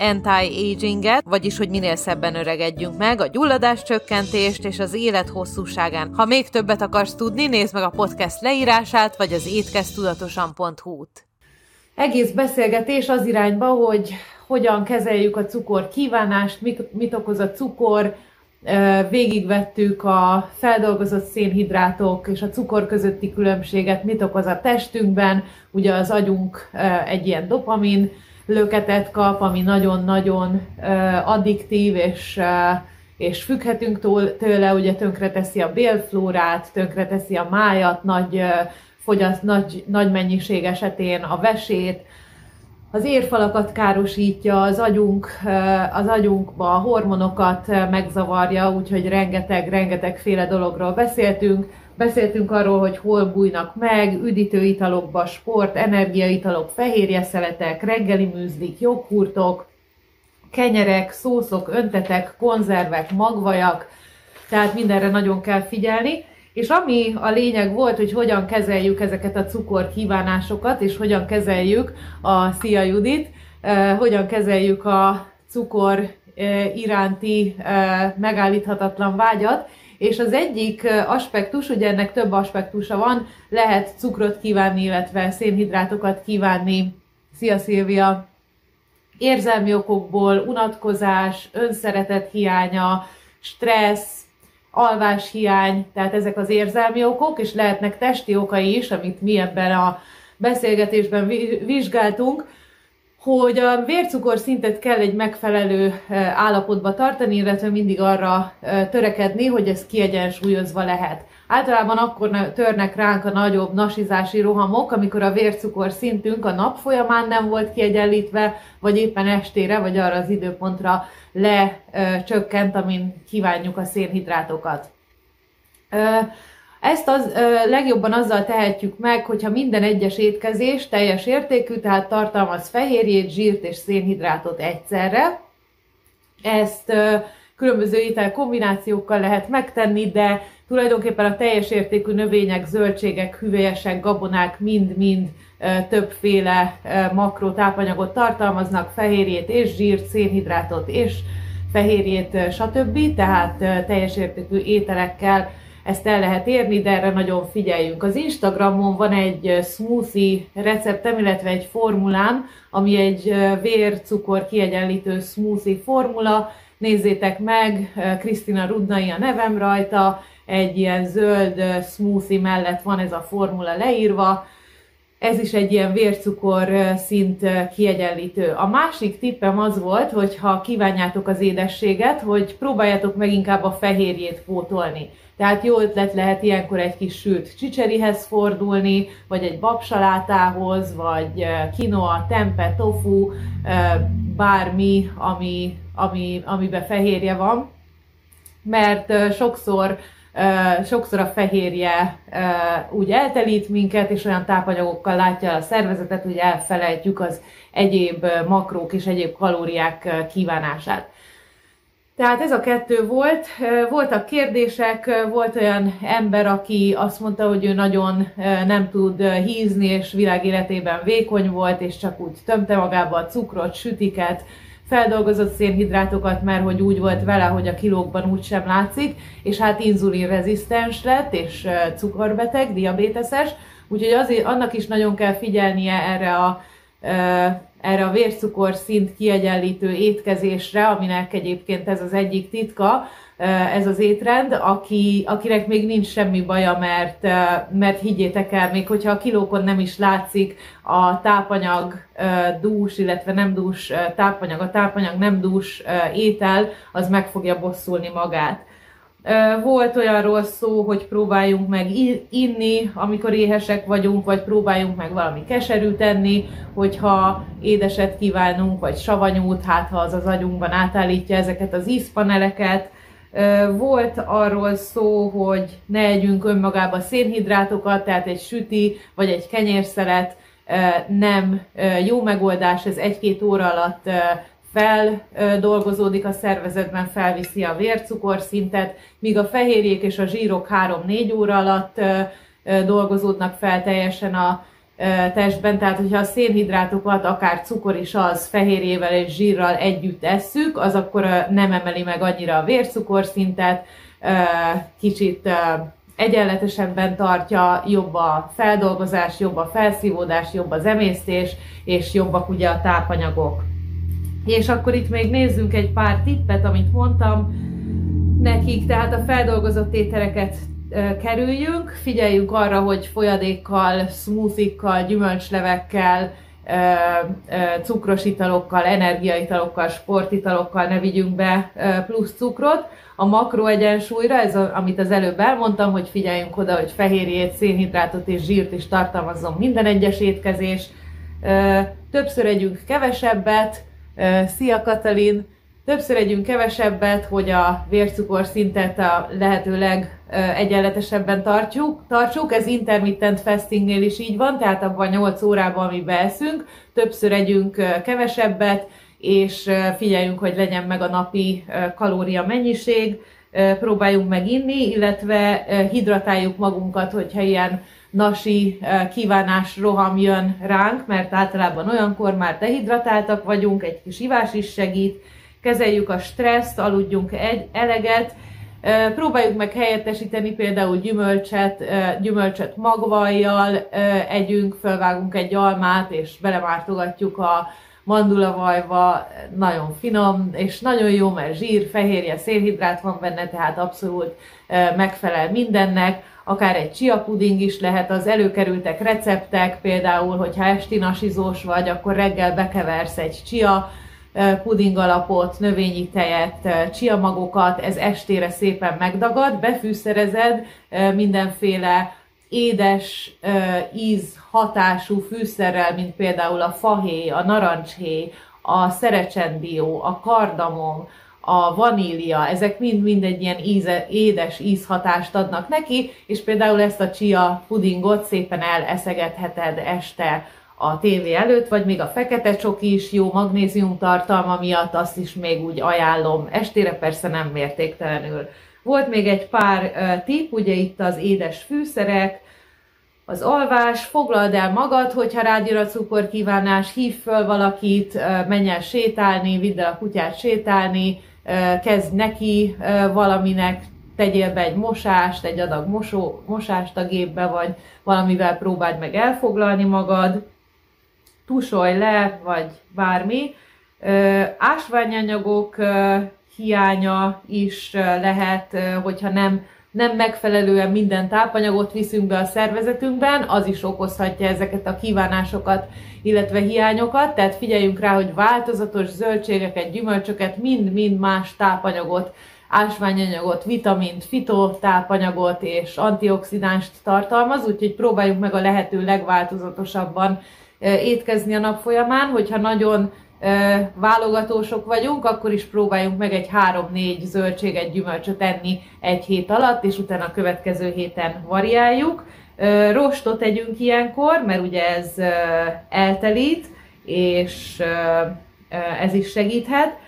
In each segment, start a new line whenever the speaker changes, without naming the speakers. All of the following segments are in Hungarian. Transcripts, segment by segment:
anti-aginget, vagyis hogy minél szebben öregedjünk meg, a gyulladás csökkentést és az élet hosszúságán. Ha még többet akarsz tudni, nézd meg a podcast leírását, vagy az étkeztudatosan.hu-t. Egész beszélgetés az irányba, hogy hogyan kezeljük a cukor kívánást, mit, mit okoz a cukor, végigvettük a feldolgozott szénhidrátok és a cukor közötti különbséget, mit okoz a testünkben, ugye az agyunk egy ilyen dopamin löketet kap, ami nagyon-nagyon addiktív, és, és függhetünk tőle, ugye tönkreteszi a bélflórát, tönkreteszi a májat, nagy, fogyaszt, nagy, nagy mennyiség esetén a vesét, az érfalakat károsítja, az agyunk, az agyunkba a hormonokat megzavarja, úgyhogy rengeteg, rengetegféle dologról beszéltünk. Beszéltünk arról, hogy hol bújnak meg, üdítőitalokba, sport, energiaitalok, fehérjeszeletek, reggeli műzlik, joghurtok, kenyerek, szószok, öntetek, konzervek, magvajak, tehát mindenre nagyon kell figyelni. És ami a lényeg volt, hogy hogyan kezeljük ezeket a cukor kívánásokat, és hogyan kezeljük a Szia Judit, eh, hogyan kezeljük a cukor eh, iránti eh, megállíthatatlan vágyat, és az egyik aspektus, ugye ennek több aspektusa van, lehet cukrot kívánni, illetve szénhidrátokat kívánni. Szia Szilvia! Érzelmi okokból, unatkozás, önszeretet hiánya, stressz, alváshiány, tehát ezek az érzelmi okok, és lehetnek testi okai is, amit mi ebben a beszélgetésben vizsgáltunk, hogy a vércukor szintet kell egy megfelelő állapotba tartani, illetve mindig arra törekedni, hogy ez kiegyensúlyozva lehet. Általában akkor törnek ránk a nagyobb nasizási rohamok, amikor a vércukor szintünk a nap folyamán nem volt kiegyenlítve, vagy éppen estére, vagy arra az időpontra lecsökkent, amin kívánjuk a szénhidrátokat. Ezt az ö, legjobban azzal tehetjük meg, hogyha minden egyes étkezés teljes értékű, tehát tartalmaz fehérjét, zsírt és szénhidrátot egyszerre. Ezt ö, különböző étel kombinációkkal lehet megtenni, de tulajdonképpen a teljes értékű növények, zöldségek, hüvelyesek, gabonák mind-mind többféle makró tápanyagot tartalmaznak, fehérjét és zsírt, szénhidrátot és fehérjét, stb. Tehát teljes értékű ételekkel ezt el lehet érni, de erre nagyon figyeljünk. Az Instagramon van egy smoothie receptem, illetve egy formulám, ami egy vércukor kiegyenlítő smoothie formula. Nézzétek meg, Krisztina Rudnai a nevem rajta, egy ilyen zöld smoothie mellett van ez a formula leírva, ez is egy ilyen vércukor szint kiegyenlítő. A másik tippem az volt, hogy ha kívánjátok az édességet, hogy próbáljátok meg inkább a fehérjét pótolni. Tehát jó ötlet lehet ilyenkor egy kis sült csicserihez fordulni, vagy egy babsalátához, vagy kinoa, tempe, tofu, bármi, ami, ami, amiben fehérje van. Mert sokszor sokszor a fehérje úgy eltelít minket, és olyan tápanyagokkal látja a szervezetet, hogy elfelejtjük az egyéb makrók és egyéb kalóriák kívánását. Tehát ez a kettő volt. Voltak kérdések, volt olyan ember, aki azt mondta, hogy ő nagyon nem tud hízni, és világéletében vékony volt, és csak úgy tömte magába a cukrot, sütiket, feldolgozott szénhidrátokat, mert hogy úgy volt vele, hogy a kilókban úgy sem látszik, és hát inzulinrezisztens lett, és cukorbeteg, diabéteses, úgyhogy azért annak is nagyon kell figyelnie erre a erre a vércukor szint kiegyenlítő étkezésre, aminek egyébként ez az egyik titka, ez az étrend, aki, akinek még nincs semmi baja, mert, mert higgyétek el, még hogyha a kilókon nem is látszik a tápanyag dús, illetve nem dús tápanyag, a tápanyag nem dús étel, az meg fogja bosszulni magát. Volt olyanról szó, hogy próbáljunk meg inni, amikor éhesek vagyunk, vagy próbáljunk meg valami keserűt tenni, hogyha édeset kívánunk, vagy savanyút, hát ha az az agyunkban átállítja ezeket az ízpaneleket, Volt arról szó, hogy ne együnk önmagába szénhidrátokat, tehát egy süti vagy egy kenyérszelet nem jó megoldás, ez egy-két óra alatt feldolgozódik a szervezetben, felviszi a vércukorszintet, míg a fehérjék és a zsírok 3-4 óra alatt dolgozódnak fel teljesen a testben, tehát hogyha a szénhidrátokat, akár cukor is az fehérjével és zsírral együtt esszük, az akkor nem emeli meg annyira a vércukorszintet, kicsit egyenletesebben tartja, jobb a feldolgozás, jobb a felszívódás, jobb az emésztés, és jobbak ugye a tápanyagok. És akkor itt még nézzünk egy pár tippet, amit mondtam nekik, tehát a feldolgozott ételeket kerüljünk, figyeljünk arra, hogy folyadékkal, smoothikkal, gyümölcslevekkel, cukros italokkal, energiaitalokkal, sportitalokkal ne vigyünk be plusz cukrot. A makroegyensúlyra, ez a, amit az előbb elmondtam, hogy figyeljünk oda, hogy fehérjét, szénhidrátot és zsírt is tartalmazzon minden egyes étkezés. Többször együnk kevesebbet. Szia Katalin! Többször együnk kevesebbet, hogy a vércukor szintet a lehető legegyenletesebben tartjuk, tartsuk. Ez intermittent fastingnél is így van, tehát abban 8 órában, ami beeszünk, többször együnk kevesebbet, és figyeljünk, hogy legyen meg a napi kalória mennyiség, próbáljunk meg inni, illetve hidratáljuk magunkat, hogyha ilyen nasi kívánás roham jön ránk, mert általában olyankor már dehidratáltak vagyunk, egy kis ivás is segít, kezeljük a stresszt, aludjunk egy, eleget, Próbáljuk meg helyettesíteni például gyümölcset, gyümölcset magvajjal, együnk, felvágunk egy almát, és belemártogatjuk a mandulavajba, nagyon finom, és nagyon jó, mert zsír, fehérje, szénhidrát van benne, tehát abszolút megfelel mindennek. Akár egy chia puding is lehet, az előkerültek receptek, például, hogyha esti nasizós vagy, akkor reggel bekeversz egy chia puding alapot, növényi tejet, csiamagokat, ez estére szépen megdagad, befűszerezed mindenféle édes íz hatású fűszerrel, mint például a fahéj, a narancshéj, a szerecsendió, a kardamom, a vanília, ezek mind-mind egy ilyen íze, édes ízhatást adnak neki, és például ezt a chia pudingot szépen eleszegetheted este a tévé előtt, vagy még a fekete csoki is jó magnézium tartalma miatt, azt is még úgy ajánlom. Estére persze nem mértéktelenül. Volt még egy pár tipp, ugye itt az édes fűszerek, az alvás, foglald el magad, hogyha rád jön a cukorkívánás, hív föl valakit, menj el sétálni, vidd el a kutyát sétálni, kezd neki valaminek, tegyél be egy mosást, egy adag mosó, mosást a gépbe, vagy valamivel próbáld meg elfoglalni magad tusolj le, vagy bármi. Ásványanyagok hiánya is lehet, hogyha nem, nem megfelelően minden tápanyagot viszünk be a szervezetünkben, az is okozhatja ezeket a kívánásokat, illetve hiányokat, tehát figyeljünk rá, hogy változatos zöldségeket, gyümölcsöket, mind-mind más tápanyagot, ásványanyagot, vitamint, fitotápanyagot és antioxidánst tartalmaz, úgyhogy próbáljuk meg a lehető legváltozatosabban étkezni a nap folyamán, hogyha nagyon válogatósok vagyunk, akkor is próbáljunk meg egy 3-4 zöldséget, gyümölcsöt enni egy hét alatt, és utána a következő héten variáljuk. Rostot tegyünk ilyenkor, mert ugye ez eltelít, és ez is segíthet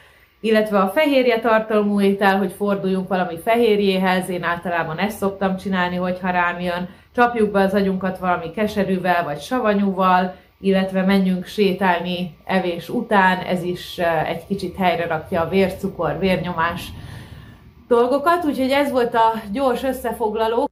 illetve a fehérje tartalmú étel, hogy forduljunk valami fehérjéhez, én általában ezt szoktam csinálni, hogyha rám jön, csapjuk be az agyunkat valami keserűvel vagy savanyúval, illetve menjünk sétálni evés után, ez is egy kicsit helyre rakja a vércukor, vérnyomás dolgokat, úgyhogy ez volt a gyors összefoglaló.